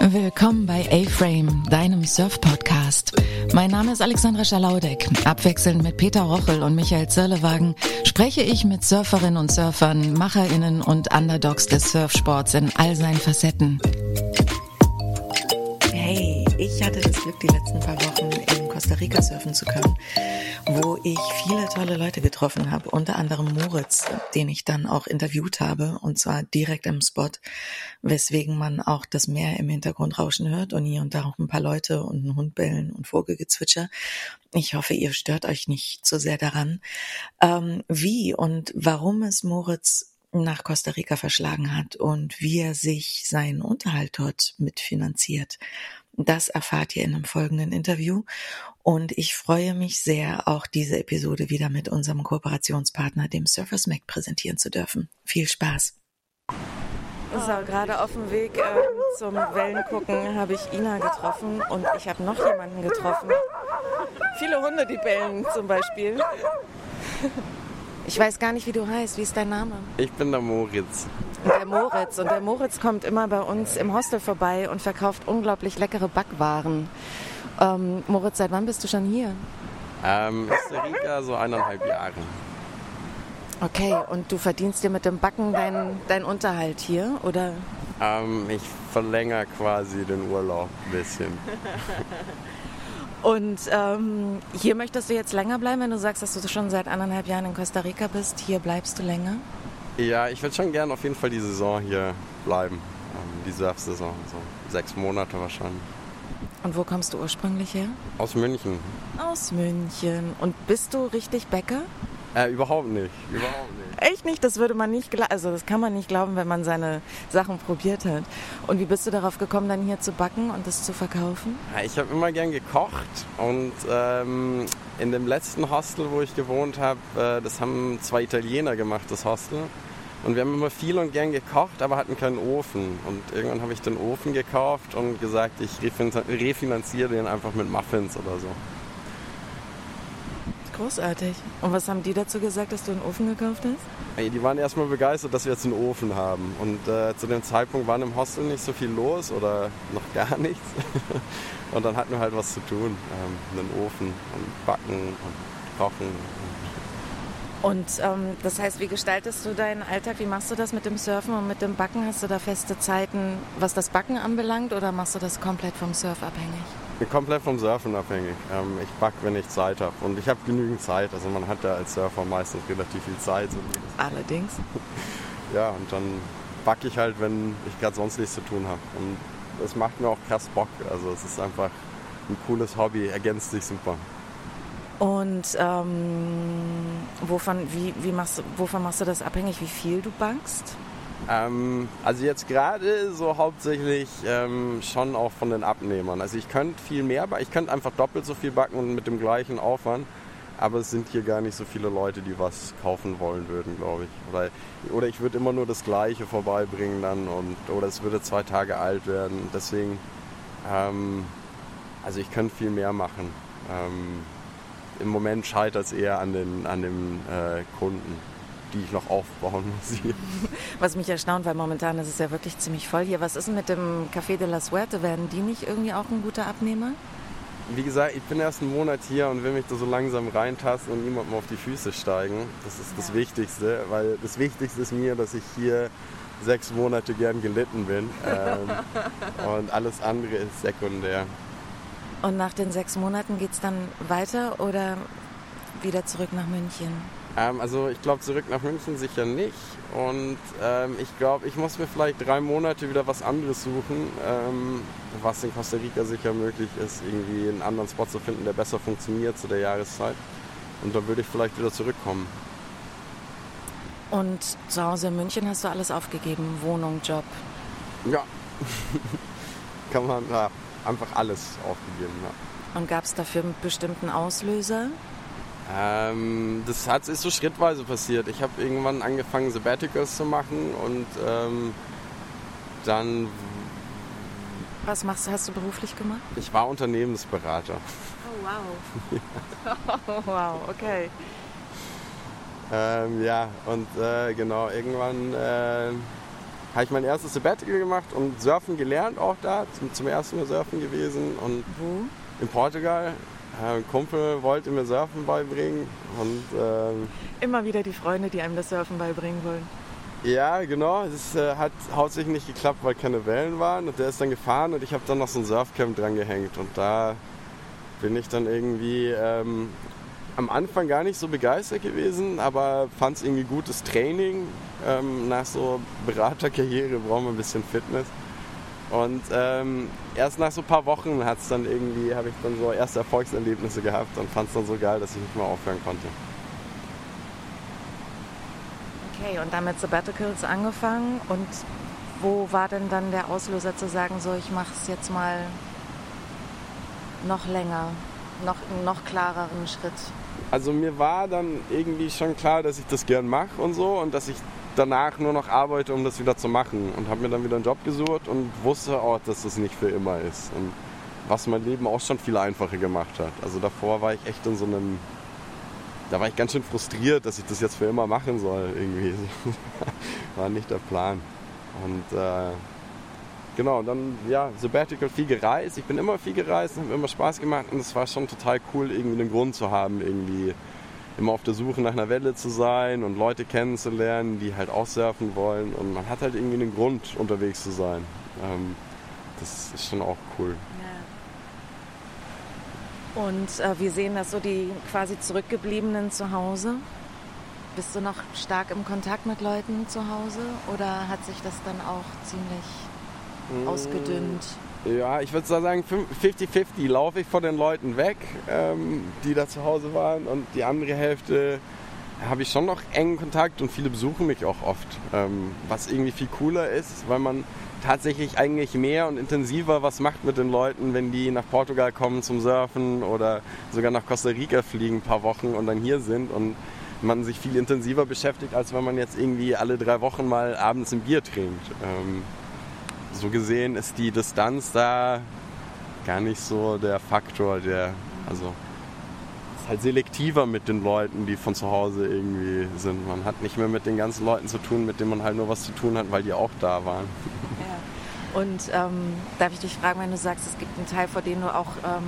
Willkommen bei A-Frame, deinem Surf-Podcast. Mein Name ist Alexandra Schalaudek. Abwechselnd mit Peter Rochel und Michael Zirlewagen spreche ich mit Surferinnen und Surfern, MacherInnen und Underdogs des Surfsports in all seinen Facetten. Hey, ich hatte das Glück, die letzten paar Wochen in Costa Rica surfen zu können wo ich viele tolle Leute getroffen habe, unter anderem Moritz, den ich dann auch interviewt habe, und zwar direkt im Spot, weswegen man auch das Meer im Hintergrund rauschen hört und hier und da auch ein paar Leute und ein Hund bellen und Vogelgezwitscher. Ich hoffe, ihr stört euch nicht zu sehr daran. Ähm, wie und warum es Moritz nach Costa Rica verschlagen hat und wie er sich seinen Unterhalt dort mitfinanziert. Das erfahrt ihr in einem folgenden Interview. Und ich freue mich sehr, auch diese Episode wieder mit unserem Kooperationspartner, dem Surfers Mac, präsentieren zu dürfen. Viel Spaß! So, gerade auf dem Weg äh, zum Wellengucken habe ich Ina getroffen und ich habe noch jemanden getroffen. Viele Hunde, die bellen zum Beispiel. Ich weiß gar nicht, wie du heißt. Wie ist dein Name? Ich bin der Moritz. Der Moritz. Und der Moritz kommt immer bei uns im Hostel vorbei und verkauft unglaublich leckere Backwaren. Ähm, Moritz, seit wann bist du schon hier? Ähm, Costa Rica so eineinhalb Jahre. Okay, und du verdienst dir mit dem Backen deinen dein Unterhalt hier, oder? Ähm, ich verlängere quasi den Urlaub ein bisschen. Und ähm, hier möchtest du jetzt länger bleiben, wenn du sagst, dass du schon seit anderthalb Jahren in Costa Rica bist. Hier bleibst du länger? Ja, ich würde schon gerne auf jeden Fall die Saison hier bleiben. Ähm, die Surf-Saison, so sechs Monate wahrscheinlich. Und wo kommst du ursprünglich her? Aus München. Aus München. Und bist du richtig Bäcker? Äh, überhaupt nicht. Überhaupt nicht. Echt nicht? Das würde man nicht, also das kann man nicht glauben, wenn man seine Sachen probiert hat. Und wie bist du darauf gekommen, dann hier zu backen und das zu verkaufen? Ja, ich habe immer gern gekocht und ähm, in dem letzten Hostel, wo ich gewohnt habe, äh, das haben zwei Italiener gemacht, das Hostel. Und wir haben immer viel und gern gekocht, aber hatten keinen Ofen. Und irgendwann habe ich den Ofen gekauft und gesagt, ich refinanziere den einfach mit Muffins oder so. Großartig. Und was haben die dazu gesagt, dass du einen Ofen gekauft hast? Die waren erstmal begeistert, dass wir jetzt einen Ofen haben. Und äh, zu dem Zeitpunkt war im Hostel nicht so viel los oder noch gar nichts. und dann hatten wir halt was zu tun. Ähm, einen Ofen und backen und kochen. Und ähm, das heißt, wie gestaltest du deinen Alltag? Wie machst du das mit dem Surfen und mit dem Backen? Hast du da feste Zeiten, was das Backen anbelangt, oder machst du das komplett vom Surf abhängig? komplett vom Surfen abhängig. Ähm, ich back, wenn ich Zeit habe. Und ich habe genügend Zeit. Also man hat ja als Surfer meistens relativ viel Zeit. Allerdings. ja, und dann backe ich halt, wenn ich gerade sonst nichts zu tun habe. Und es macht mir auch krass Bock. Also es ist einfach ein cooles Hobby, ergänzt sich super. Und ähm, wovon, wie, wie machst, wovon machst du das abhängig, wie viel du backst? Ähm, also jetzt gerade so hauptsächlich ähm, schon auch von den Abnehmern. Also ich könnte viel mehr, ich könnte einfach doppelt so viel backen und mit dem gleichen Aufwand. Aber es sind hier gar nicht so viele Leute, die was kaufen wollen würden, glaube ich. Oder, oder ich würde immer nur das Gleiche vorbeibringen dann und oder es würde zwei Tage alt werden. Deswegen, ähm, also ich könnte viel mehr machen. Im Moment scheitert es eher an den an dem äh, Kunden die ich noch aufbauen muss hier. Was mich erstaunt, weil momentan ist es ja wirklich ziemlich voll hier. Was ist denn mit dem Café de la Suerte? Werden die nicht irgendwie auch ein guter Abnehmer? Wie gesagt, ich bin erst einen Monat hier und will mich da so langsam reintasten und niemandem auf die Füße steigen. Das ist das Wichtigste, weil das Wichtigste ist mir, dass ich hier sechs Monate gern gelitten bin. Ähm, und alles andere ist sekundär. Und nach den sechs Monaten geht es dann weiter oder wieder zurück nach München? Ähm, also ich glaube zurück nach München sicher nicht. Und ähm, ich glaube, ich muss mir vielleicht drei Monate wieder was anderes suchen, ähm, was in Costa Rica sicher möglich ist, irgendwie einen anderen Spot zu finden, der besser funktioniert zu der Jahreszeit. Und dann würde ich vielleicht wieder zurückkommen. Und zu Hause in München hast du alles aufgegeben, Wohnung, Job? Ja, kann man ja, einfach alles aufgegeben. Ja. Und gab es dafür einen bestimmten Auslöser? Ähm, das hat, ist so schrittweise passiert. Ich habe irgendwann angefangen, Sabbaticals zu machen und ähm, dann. Was machst du, hast du beruflich gemacht? Ich war Unternehmensberater. Oh wow. ja. oh wow, okay. Ähm, ja, und äh, genau, irgendwann äh, habe ich mein erstes Sabbatical gemacht und Surfen gelernt auch da, zum, zum ersten Mal Surfen gewesen. Und Wo? in Portugal. Ein Kumpel wollte mir Surfen beibringen und ähm, Immer wieder die Freunde, die einem das Surfen beibringen wollen. ja, genau. Es äh, hat hauptsächlich nicht geklappt, weil keine Wellen waren und der ist dann gefahren und ich habe dann noch so ein Surfcamp dran gehängt und da bin ich dann irgendwie ähm, am Anfang gar nicht so begeistert gewesen, aber fand es irgendwie gutes Training. Ähm, nach so Beraterkarriere braucht man ein bisschen Fitness. Und ähm, erst nach so ein paar Wochen hat's dann irgendwie, habe ich dann so erste Erfolgserlebnisse gehabt und fand es dann so geil, dass ich nicht mehr aufhören konnte. Okay, und dann mit Sabbaticals angefangen. Und wo war denn dann der Auslöser zu sagen, so ich mache es jetzt mal noch länger, noch einen noch klareren Schritt? Also mir war dann irgendwie schon klar, dass ich das gern mache und so und dass ich danach nur noch arbeite, um das wieder zu machen. Und habe mir dann wieder einen Job gesucht und wusste auch, dass das nicht für immer ist. Und was mein Leben auch schon viel einfacher gemacht hat. Also davor war ich echt in so einem... Da war ich ganz schön frustriert, dass ich das jetzt für immer machen soll irgendwie. war nicht der Plan. Und äh, genau, dann ja, Sabbatical viel gereist. Ich bin immer viel gereist, mir immer Spaß gemacht und es war schon total cool, irgendwie einen Grund zu haben, irgendwie immer auf der Suche nach einer Welle zu sein und Leute kennenzulernen, die halt auch surfen wollen. Und man hat halt irgendwie einen Grund, unterwegs zu sein. Ähm, das ist schon auch cool. Und äh, wie sehen das so die quasi zurückgebliebenen zu Hause? Bist du noch stark im Kontakt mit Leuten zu Hause oder hat sich das dann auch ziemlich ausgedünnt? Ja, ich würde sagen, 50-50 laufe ich von den Leuten weg, ähm, die da zu Hause waren und die andere Hälfte habe ich schon noch engen Kontakt und viele besuchen mich auch oft, ähm, was irgendwie viel cooler ist, weil man tatsächlich eigentlich mehr und intensiver was macht mit den Leuten, wenn die nach Portugal kommen zum Surfen oder sogar nach Costa Rica fliegen ein paar Wochen und dann hier sind und man sich viel intensiver beschäftigt, als wenn man jetzt irgendwie alle drei Wochen mal abends ein Bier trinkt. Ähm, so gesehen ist die Distanz da gar nicht so der Faktor, der also ist halt selektiver mit den Leuten, die von zu Hause irgendwie sind. Man hat nicht mehr mit den ganzen Leuten zu tun, mit denen man halt nur was zu tun hat, weil die auch da waren. Ja. Und ähm, darf ich dich fragen, wenn du sagst, es gibt einen Teil, vor dem du auch ähm,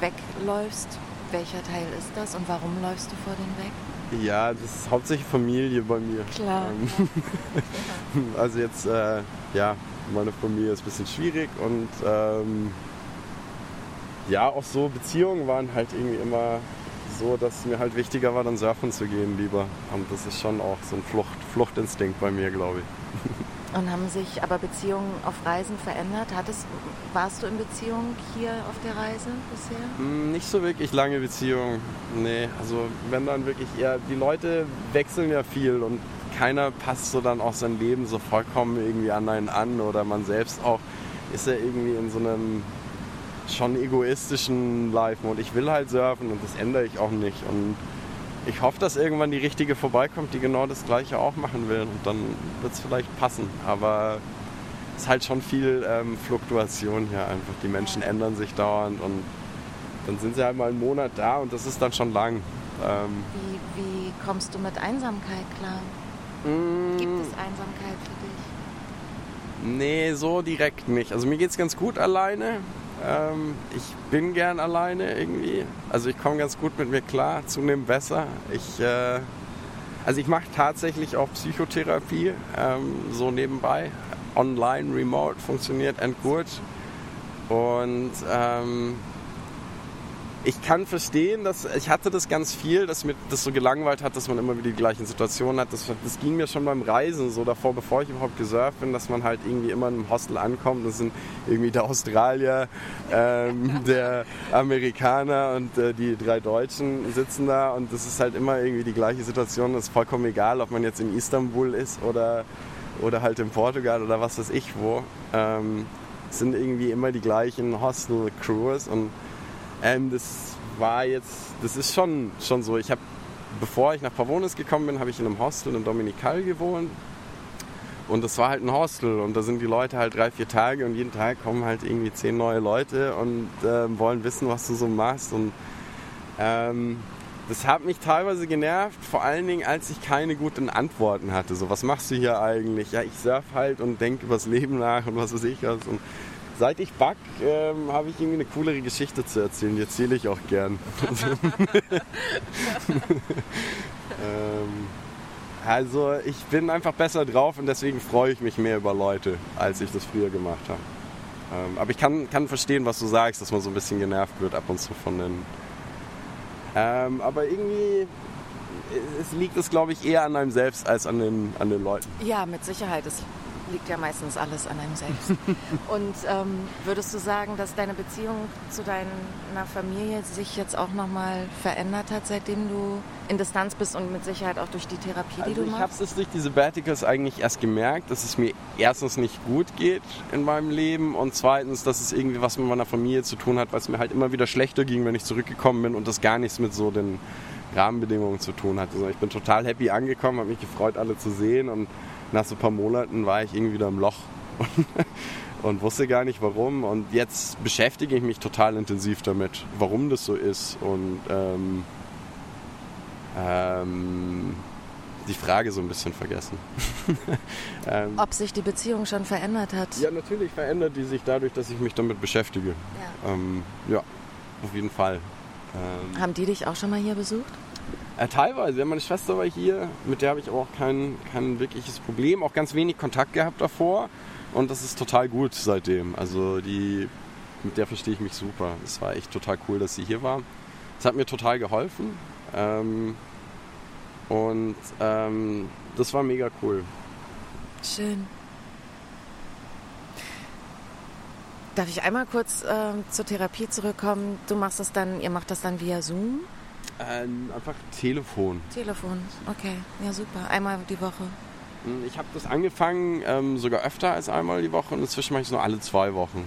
wegläufst, welcher Teil ist das und warum läufst du vor dem weg? Ja, das ist hauptsächlich Familie bei mir. Klar. Ähm, also jetzt, äh, ja, meine Familie ist ein bisschen schwierig und ähm, ja, auch so Beziehungen waren halt irgendwie immer so, dass mir halt wichtiger war, dann surfen zu gehen lieber. Und das ist schon auch so ein Flucht, Fluchtinstinkt bei mir, glaube ich. Und haben sich aber Beziehungen auf Reisen verändert? Hattest, warst du in Beziehung hier auf der Reise bisher? Mm, Nicht so wirklich lange Beziehungen. Nee, also wenn dann wirklich eher, die Leute wechseln ja viel und keiner passt so dann auch sein Leben so vollkommen irgendwie an einen an oder man selbst auch ist ja irgendwie in so einem schon egoistischen Life-Mode. Ich will halt surfen und das ändere ich auch nicht. Und ich hoffe, dass irgendwann die richtige vorbeikommt, die genau das gleiche auch machen will. Und dann wird es vielleicht passen. Aber es ist halt schon viel ähm, Fluktuation hier einfach. Die Menschen ändern sich dauernd und dann sind sie halt mal einen Monat da und das ist dann schon lang. Ähm, Wie, wie kommst du mit Einsamkeit klar? Mm, Gibt es Einsamkeit für dich? Nee, so direkt nicht. Also mir geht's ganz gut alleine. Ähm, ich bin gern alleine irgendwie. Also ich komme ganz gut mit mir klar, zunehmend besser. Ich, äh, also ich mache tatsächlich auch Psychotherapie, ähm, so nebenbei. Online, remote, funktioniert end gut. Und ähm, ich kann verstehen, dass ich hatte das ganz viel, dass mir das so gelangweilt hat, dass man immer wieder die gleichen Situationen hat. Das, das ging mir schon beim Reisen so davor, bevor ich überhaupt gesurft bin, dass man halt irgendwie immer in einem Hostel ankommt. Das sind irgendwie der Australier, ähm, der Amerikaner und äh, die drei Deutschen sitzen da und das ist halt immer irgendwie die gleiche Situation. Das ist vollkommen egal, ob man jetzt in Istanbul ist oder, oder halt in Portugal oder was weiß ich wo. Ähm, es sind irgendwie immer die gleichen Hostel-Crews und ähm, das war jetzt, das ist schon, schon so. Ich habe, bevor ich nach Pavonis gekommen bin, habe ich in einem Hostel in Dominikal gewohnt. Und das war halt ein Hostel und da sind die Leute halt drei, vier Tage und jeden Tag kommen halt irgendwie zehn neue Leute und ähm, wollen wissen, was du so machst. Und ähm, das hat mich teilweise genervt, vor allen Dingen, als ich keine guten Antworten hatte. So, was machst du hier eigentlich? Ja, ich surf halt und denke übers Leben nach und was weiß ich was. Und seit ich back, ähm, habe ich irgendwie eine coolere Geschichte zu erzählen. Die erzähle ich auch gern. ähm, also ich bin einfach besser drauf und deswegen freue ich mich mehr über Leute, als ich das früher gemacht habe. Ähm, aber ich kann, kann verstehen, was du sagst, dass man so ein bisschen genervt wird ab und zu von den ähm, aber irgendwie es liegt es, glaube ich, eher an einem selbst als an den, an den Leuten. Ja, mit Sicherheit. Es liegt ja meistens alles an einem selbst. Und ähm, würdest du sagen, dass deine Beziehung zu deiner Familie sich jetzt auch nochmal verändert hat, seitdem du in Distanz bist und mit Sicherheit auch durch die Therapie, also die du ich machst? Ich habe es durch diese Verticals eigentlich erst gemerkt, dass es mir erstens nicht gut geht in meinem Leben und zweitens, dass es irgendwie was mit meiner Familie zu tun hat, weil es mir halt immer wieder schlechter ging, wenn ich zurückgekommen bin und das gar nichts mit so den Rahmenbedingungen zu tun hatte. Also ich bin total happy angekommen, habe mich gefreut, alle zu sehen und nach so ein paar Monaten war ich irgendwie wieder im Loch und wusste gar nicht warum. Und jetzt beschäftige ich mich total intensiv damit, warum das so ist und ähm, ähm, die Frage so ein bisschen vergessen. ähm, Ob sich die Beziehung schon verändert hat? Ja, natürlich verändert die sich dadurch, dass ich mich damit beschäftige. Ja, ähm, ja auf jeden Fall. Ähm, Haben die dich auch schon mal hier besucht? Äh, teilweise. Meine Schwester war hier, mit der habe ich auch kein, kein wirkliches Problem, auch ganz wenig Kontakt gehabt davor. Und das ist total gut seitdem. Also die, mit der verstehe ich mich super. Es war echt total cool, dass sie hier war. Es hat mir total geholfen. Ähm, und ähm, das war mega cool. Schön. Darf ich einmal kurz äh, zur Therapie zurückkommen? Du machst das dann, ihr macht das dann via Zoom? Ähm, einfach Telefon. Telefon, okay. Ja, super. Einmal die Woche. Hm, ich habe das angefangen ähm, sogar öfter als einmal die Woche und inzwischen mache ich es nur alle zwei Wochen.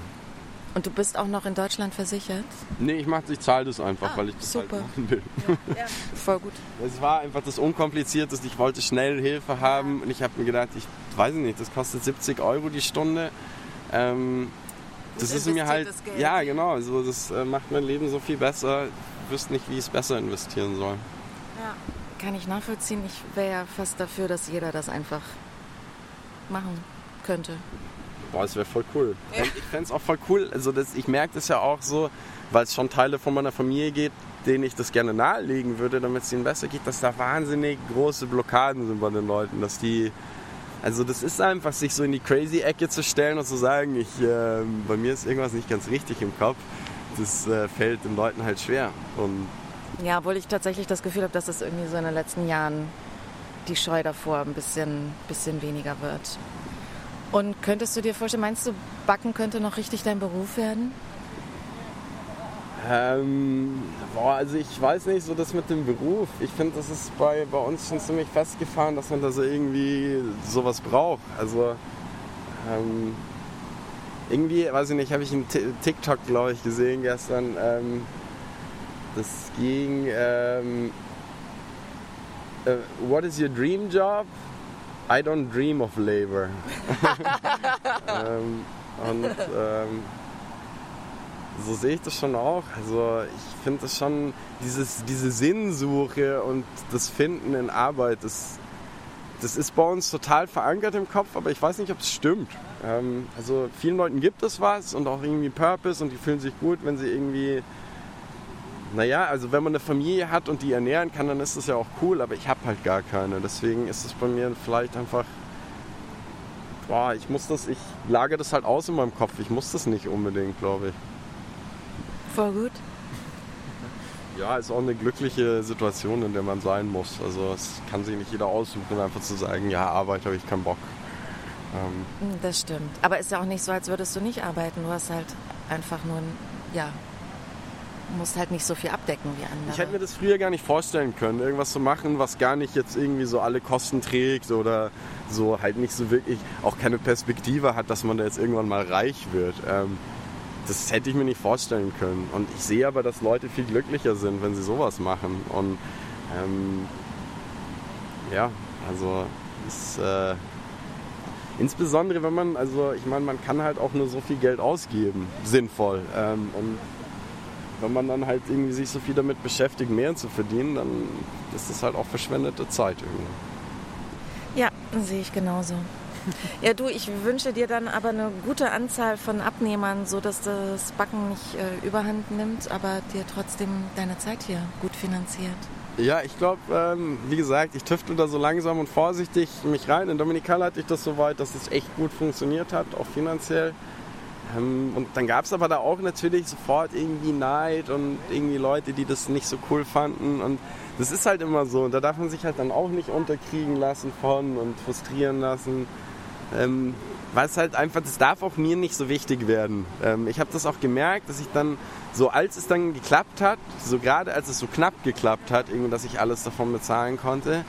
Und du bist auch noch in Deutschland versichert? Nee, ich ich zahle das einfach, ah, weil ich das halt super. halt machen will. Ja, ja, voll gut. Es war einfach das Unkomplizierteste. Ich wollte schnell Hilfe haben und ich habe mir gedacht, ich weiß nicht, das kostet 70 Euro die Stunde. Ähm, das ist mir halt, ja genau, also das äh, macht mein Leben so viel besser. Ich wüsste nicht, wie ich es besser investieren soll. Ja, kann ich nachvollziehen. Ich wäre ja fast dafür, dass jeder das einfach machen könnte. Boah, das wäre voll cool. Ja. Ich fände es auch voll cool. Also das, ich merke das ja auch so, weil es schon Teile von meiner Familie geht, denen ich das gerne nahelegen würde, damit es ihnen besser geht, dass da wahnsinnig große Blockaden sind bei den Leuten, dass die also das ist einfach, sich so in die crazy Ecke zu stellen und zu sagen, ich, äh, bei mir ist irgendwas nicht ganz richtig im Kopf. Das äh, fällt den Leuten halt schwer. Und ja, obwohl ich tatsächlich das Gefühl habe, dass es irgendwie so in den letzten Jahren die Scheu davor ein bisschen, bisschen weniger wird. Und könntest du dir vorstellen, meinst du, Backen könnte noch richtig dein Beruf werden? Ähm, boah, also ich weiß nicht, so das mit dem Beruf. Ich finde, das ist bei, bei uns schon ziemlich festgefahren, dass man da so irgendwie sowas braucht. Also ähm, irgendwie, weiß ich nicht, habe ich einen TikTok, glaube ich, gesehen gestern. Ähm, das ging, ähm, uh, what is your dream job? I don't dream of labor. ähm, und ähm, so sehe ich das schon auch. Also ich finde das schon, dieses, diese Sinnsuche und das Finden in Arbeit, das, das ist bei uns total verankert im Kopf, aber ich weiß nicht, ob es stimmt. Ähm, also vielen Leuten gibt es was und auch irgendwie Purpose und die fühlen sich gut, wenn sie irgendwie, naja, also wenn man eine Familie hat und die ernähren kann, dann ist das ja auch cool, aber ich habe halt gar keine. Deswegen ist es bei mir vielleicht einfach boah, ich muss das, ich lage das halt aus in meinem Kopf. Ich muss das nicht unbedingt, glaube ich. Voll gut. Ja, ist auch eine glückliche Situation, in der man sein muss. Also es kann sich nicht jeder aussuchen, einfach zu sagen, ja, Arbeit habe ich keinen Bock. Ähm hm, das stimmt. Aber ist ja auch nicht so, als würdest du nicht arbeiten. Du hast halt einfach nur, ein, ja, musst halt nicht so viel abdecken wie andere. Ich hätte mir das früher gar nicht vorstellen können, irgendwas zu machen, was gar nicht jetzt irgendwie so alle Kosten trägt oder so halt nicht so wirklich auch keine Perspektive hat, dass man da jetzt irgendwann mal reich wird. Ähm, das hätte ich mir nicht vorstellen können. Und ich sehe aber, dass Leute viel glücklicher sind, wenn sie sowas machen. Und ähm, ja, also ist, äh, insbesondere wenn man, also ich meine, man kann halt auch nur so viel Geld ausgeben, sinnvoll. Ähm, und wenn man dann halt irgendwie sich so viel damit beschäftigt, mehr zu verdienen, dann ist das halt auch verschwendete Zeit irgendwie. Ja, sehe ich genauso. Ja, du, ich wünsche dir dann aber eine gute Anzahl von Abnehmern, sodass das Backen nicht äh, überhand nimmt, aber dir trotzdem deine Zeit hier gut finanziert. Ja, ich glaube, ähm, wie gesagt, ich tüftel da so langsam und vorsichtig mich rein. In Dominikal hatte ich das so weit, dass es echt gut funktioniert hat, auch finanziell. Ähm, und dann gab es aber da auch natürlich sofort irgendwie Neid und irgendwie Leute, die das nicht so cool fanden. Und das ist halt immer so. Und da darf man sich halt dann auch nicht unterkriegen lassen von und frustrieren lassen. Ähm, weil es halt einfach, das darf auch mir nicht so wichtig werden. Ähm, ich habe das auch gemerkt, dass ich dann, so als es dann geklappt hat, so gerade als es so knapp geklappt hat, irgendwie, dass ich alles davon bezahlen konnte,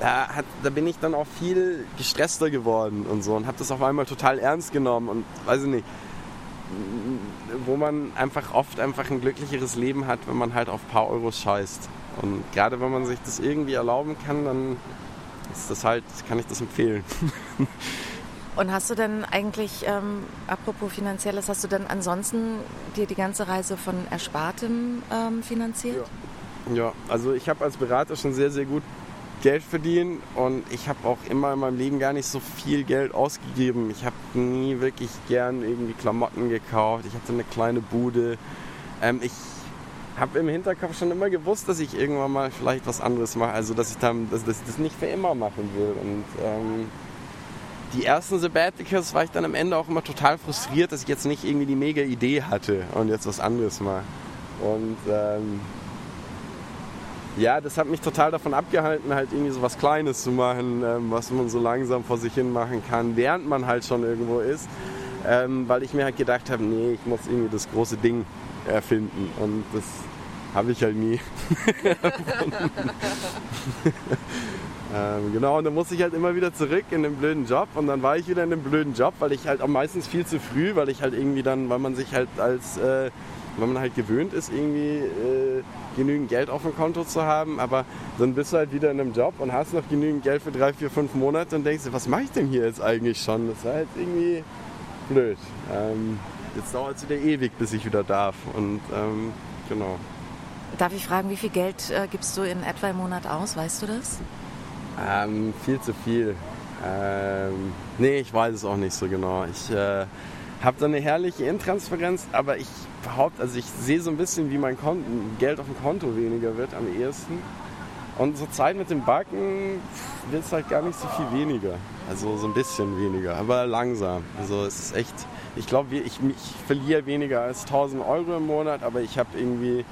da, hat, da bin ich dann auch viel gestresster geworden und so und habe das auf einmal total ernst genommen und weiß ich nicht, wo man einfach oft einfach ein glücklicheres Leben hat, wenn man halt auf ein paar Euros scheißt. Und gerade wenn man sich das irgendwie erlauben kann, dann ist das halt, kann ich das empfehlen. Und hast du denn eigentlich, ähm, apropos finanzielles, hast du denn ansonsten dir die ganze Reise von Erspartem ähm, finanziert? Ja. ja, also ich habe als Berater schon sehr, sehr gut Geld verdient und ich habe auch immer in meinem Leben gar nicht so viel Geld ausgegeben. Ich habe nie wirklich gern irgendwie Klamotten gekauft. Ich hatte eine kleine Bude. Ähm, ich habe im Hinterkopf schon immer gewusst, dass ich irgendwann mal vielleicht was anderes mache. Also dass ich, dann, dass, dass ich das nicht für immer machen will. Und ähm, die ersten Sabbaticals war ich dann am Ende auch immer total frustriert, dass ich jetzt nicht irgendwie die mega Idee hatte und jetzt was anderes mache. Und ähm, ja, das hat mich total davon abgehalten, halt irgendwie so was Kleines zu machen, ähm, was man so langsam vor sich hin machen kann, während man halt schon irgendwo ist. Ähm, weil ich mir halt gedacht habe, nee, ich muss irgendwie das große Ding erfinden. Und das habe ich halt nie. Ähm, genau, und dann musste ich halt immer wieder zurück in den blöden Job und dann war ich wieder in dem blöden Job, weil ich halt auch meistens viel zu früh, weil ich halt irgendwie dann, weil man sich halt als, äh, weil man halt gewöhnt ist, irgendwie äh, genügend Geld auf dem Konto zu haben, aber dann bist du halt wieder in einem Job und hast noch genügend Geld für drei, vier, fünf Monate und denkst dir, was mache ich denn hier jetzt eigentlich schon? Das ist halt irgendwie blöd. Ähm, jetzt dauert es wieder ewig, bis ich wieder darf und ähm, genau. Darf ich fragen, wie viel Geld äh, gibst du in etwa im Monat aus? Weißt du das? Ähm, viel zu viel. Ähm, nee, ich weiß es auch nicht so genau. Ich äh, habe da eine herrliche Intransferenz, aber ich behaupte, also ich sehe so ein bisschen, wie mein Konto, Geld auf dem Konto weniger wird am ehesten. Und zur Zeit mit dem Backen wird es halt gar nicht so viel weniger. Also so ein bisschen weniger, aber langsam. Also es ist echt, ich glaube, ich, ich verliere weniger als 1000 Euro im Monat, aber ich habe irgendwie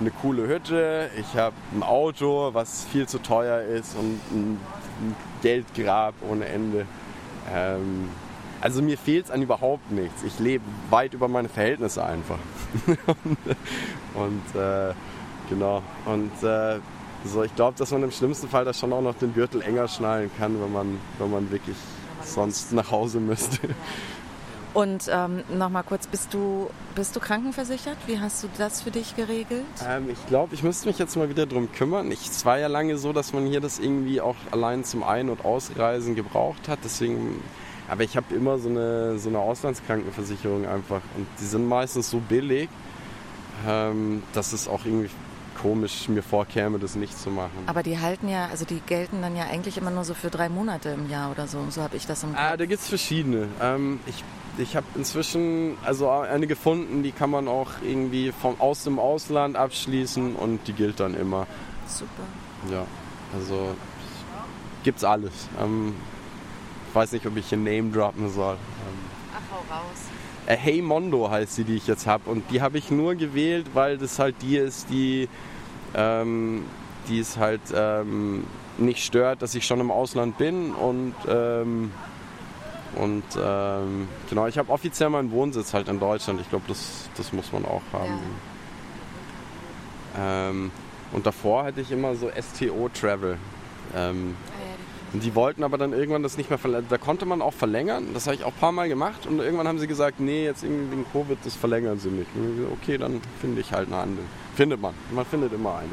eine coole Hütte, ich habe ein Auto, was viel zu teuer ist und ein, Geldgrab ohne Ende. Ähm, also mir fehlt es an überhaupt nichts. Ich lebe weit über meine Verhältnisse einfach. und äh, genau. Und äh, so, ich glaube, dass man im schlimmsten Fall da schon auch noch den Gürtel enger schnallen kann, wenn man, wenn man wirklich sonst nach Hause müsste. Und ähm, nochmal kurz, bist du, bist du krankenversichert? Wie hast du das für dich geregelt? Ähm, ich glaube, ich müsste mich jetzt mal wieder drum kümmern. Ich, es war ja lange so, dass man hier das irgendwie auch allein zum Ein- und Ausreisen gebraucht hat. Deswegen, aber ich habe immer so eine, so eine Auslandskrankenversicherung einfach. Und die sind meistens so billig, ähm, dass es auch irgendwie komisch mir vorkäme, das nicht zu machen. Aber die halten ja, also die gelten dann ja eigentlich immer nur so für drei Monate im Jahr oder so. So habe ich das im ah, Kopf. Ah, da gibt es verschiedene. Ähm, ich ich habe inzwischen also eine gefunden, die kann man auch irgendwie vom, aus dem Ausland abschließen und die gilt dann immer. Super. Ja, also gibt's alles. Ähm, ich weiß nicht, ob ich hier Name droppen soll. Ähm, Ach, hau raus. Äh, hey Mondo heißt sie, die ich jetzt habe. Und die habe ich nur gewählt, weil das halt die ist, die, ähm, die es halt ähm, nicht stört, dass ich schon im Ausland bin und ähm, und ähm, genau, ich habe offiziell meinen Wohnsitz halt in Deutschland. Ich glaube, das, das muss man auch haben. Ja. Ähm, und davor hatte ich immer so STO Travel. Und die wollten aber dann irgendwann das nicht mehr verlängern. Da konnte man auch verlängern. Das habe ich auch ein paar Mal gemacht. Und irgendwann haben sie gesagt, nee, jetzt irgendwie wegen Covid, das verlängern sie nicht. Gesagt, okay, dann finde ich halt eine andere. Findet man. Man findet immer eine.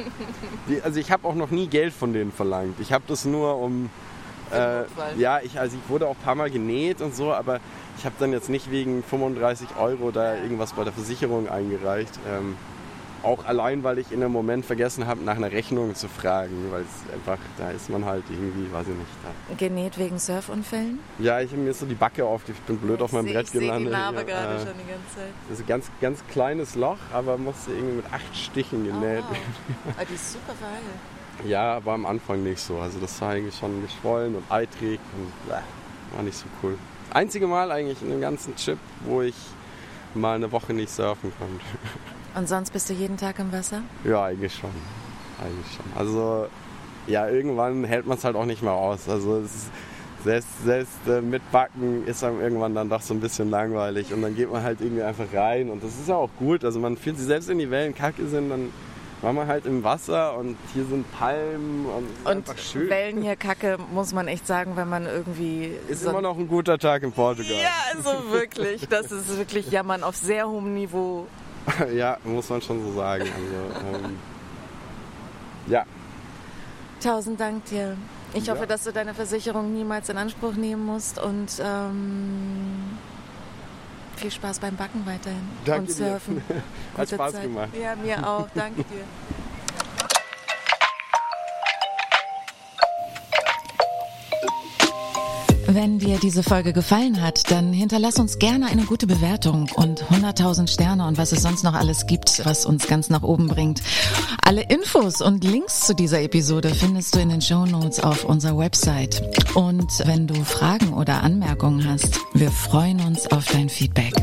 ähm, die, also ich habe auch noch nie Geld von denen verlangt. Ich habe das nur um Äh, ja, ich, also ich wurde auch ein paar Mal genäht und so, aber ich habe dann jetzt nicht wegen 35 Euro da irgendwas bei der Versicherung eingereicht. Ähm, auch allein, weil ich in einem Moment vergessen habe, nach einer Rechnung zu fragen, weil es einfach, da ist man halt irgendwie, weiß ich nicht. Da. Genäht wegen Surfunfällen? Ja, ich habe mir so die Backe auf, ich bin blöd ich auf meinem Brett ich gelandet. Ich sehe die Narbe ja, gerade äh, schon die ganze Zeit. Das ist ein ganz, ganz kleines Loch, aber musste irgendwie mit acht Stichen genäht. Oh, wow. aber die ist super verheilt. Ja, aber am Anfang nicht so. Also das war eigentlich schon geschwollen und eitrig und bleh, war nicht so cool. Einzige Mal eigentlich in dem ganzen Chip, wo ich mal eine Woche nicht surfen konnte. Und sonst bist du jeden Tag im Wasser? Ja, eigentlich schon. Eigentlich schon. Also, ja, irgendwann hält man es halt auch nicht mehr aus. Also, ist, selbst, selbst äh, mit Backen ist einem irgendwann dann doch so ein bisschen langweilig. Und dann geht man halt irgendwie einfach rein. Und das ist ja auch gut. Also, man fühlt sich selbst, wenn die Wellen kacke sind, dann war man halt im Wasser und hier sind Palmen und, und einfach schön. Wellen hier kacke, muss man echt sagen, wenn man irgendwie. Ist so immer noch ein guter Tag in Portugal. Ja, also wirklich. Das ist wirklich Jammern auf sehr hohem Niveau. ja, muss man schon so sagen. Also, ähm, ja. Tausend Dank dir. Ich hoffe, ja. dass du deine Versicherung niemals in Anspruch nehmen musst und ähm, viel Spaß beim Backen weiterhin Danke und Surfen. Dir. Hat Spaß Zeit. gemacht. Ja, mir auch. Danke dir. Wenn dir diese Folge gefallen hat, dann hinterlass uns gerne eine gute Bewertung und 100.000 Sterne und was es sonst noch alles gibt, was uns ganz nach oben bringt. Alle Infos und Links zu dieser Episode findest du in den Show Notes auf unserer Website. Und wenn du Fragen oder Anmerkungen hast, wir freuen uns auf dein Feedback.